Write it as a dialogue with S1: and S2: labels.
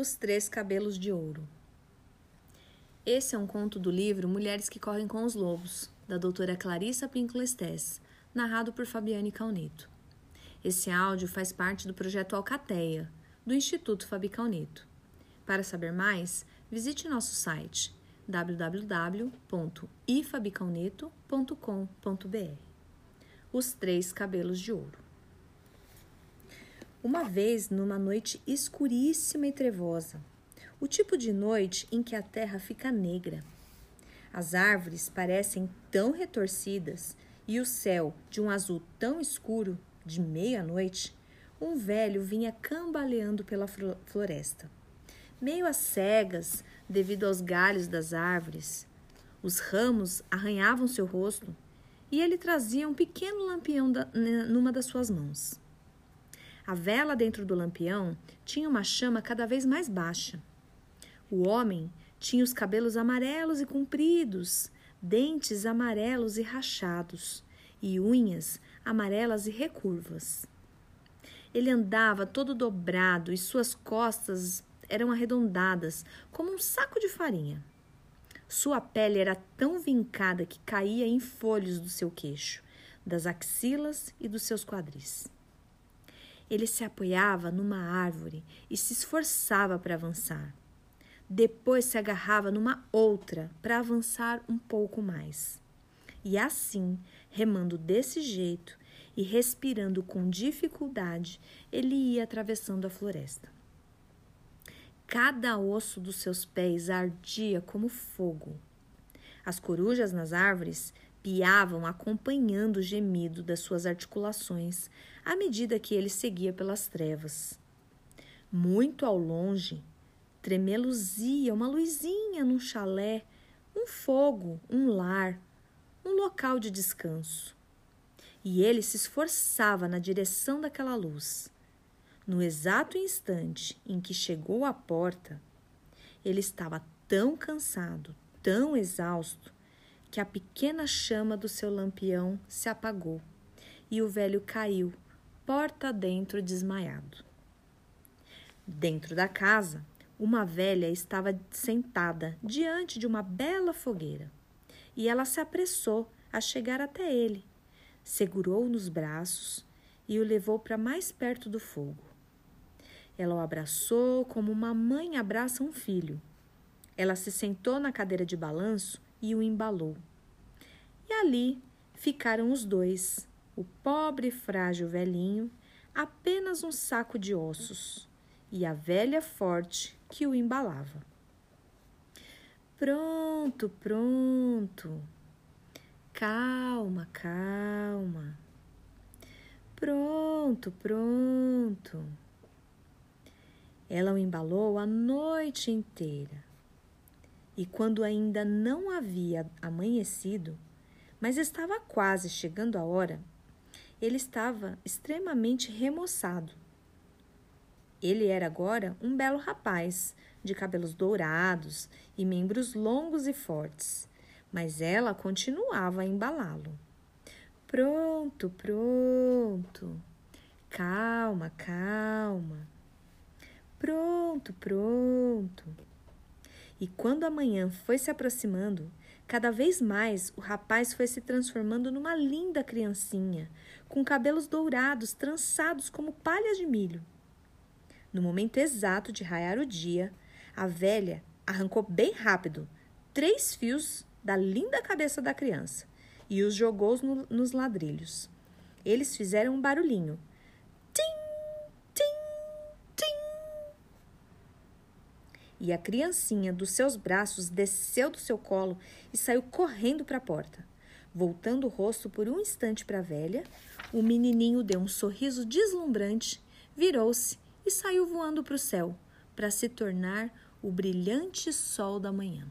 S1: Os Três Cabelos de Ouro. Esse é um conto do livro Mulheres que Correm com os Lobos, da doutora Clarissa Pinclestes, narrado por Fabiane Calneto. Esse áudio faz parte do projeto Alcateia, do Instituto Fabi Calneto. Para saber mais, visite nosso site www.ifabicalneto.com.br. Os Três Cabelos de Ouro. Uma vez, numa noite escuríssima e trevosa, o tipo de noite em que a terra fica negra. As árvores parecem tão retorcidas e o céu de um azul tão escuro de meia-noite, um velho vinha cambaleando pela floresta. Meio às cegas, devido aos galhos das árvores, os ramos arranhavam seu rosto e ele trazia um pequeno lampião da, numa das suas mãos. A vela dentro do lampião tinha uma chama cada vez mais baixa. O homem tinha os cabelos amarelos e compridos, dentes amarelos e rachados, e unhas amarelas e recurvas. Ele andava todo dobrado e suas costas eram arredondadas, como um saco de farinha. Sua pele era tão vincada que caía em folhos do seu queixo, das axilas e dos seus quadris. Ele se apoiava numa árvore e se esforçava para avançar. Depois se agarrava numa outra para avançar um pouco mais. E assim, remando desse jeito e respirando com dificuldade, ele ia atravessando a floresta. Cada osso dos seus pés ardia como fogo. As corujas nas árvores piavam acompanhando o gemido das suas articulações à medida que ele seguia pelas trevas. Muito ao longe, tremeluzia uma luzinha num chalé, um fogo, um lar, um local de descanso. E ele se esforçava na direção daquela luz. No exato instante em que chegou à porta, ele estava tão cansado, tão exausto, que a pequena chama do seu lampião se apagou e o velho caiu, porta dentro, desmaiado. Dentro da casa, uma velha estava sentada diante de uma bela fogueira e ela se apressou a chegar até ele, segurou-o nos braços e o levou para mais perto do fogo. Ela o abraçou como uma mãe abraça um filho. Ela se sentou na cadeira de balanço e o embalou. E ali ficaram os dois, o pobre e frágil velhinho, apenas um saco de ossos, e a velha forte que o embalava. Pronto, pronto. Calma, calma. Pronto, pronto. Ela o embalou a noite inteira. E quando ainda não havia amanhecido, mas estava quase chegando a hora, ele estava extremamente remoçado. Ele era agora um belo rapaz, de cabelos dourados e membros longos e fortes, mas ela continuava a embalá-lo. Pronto, pronto. Calma, calma. Pronto, pronto. E quando a manhã foi se aproximando, cada vez mais o rapaz foi se transformando numa linda criancinha, com cabelos dourados trançados como palhas de milho. No momento exato de raiar o dia, a velha arrancou bem rápido três fios da linda cabeça da criança e os jogou no, nos ladrilhos. Eles fizeram um barulhinho e a criancinha dos seus braços desceu do seu colo e saiu correndo para a porta. Voltando o rosto por um instante para a velha, o menininho deu um sorriso deslumbrante, virou-se e saiu voando para o céu, para se tornar o brilhante sol da manhã.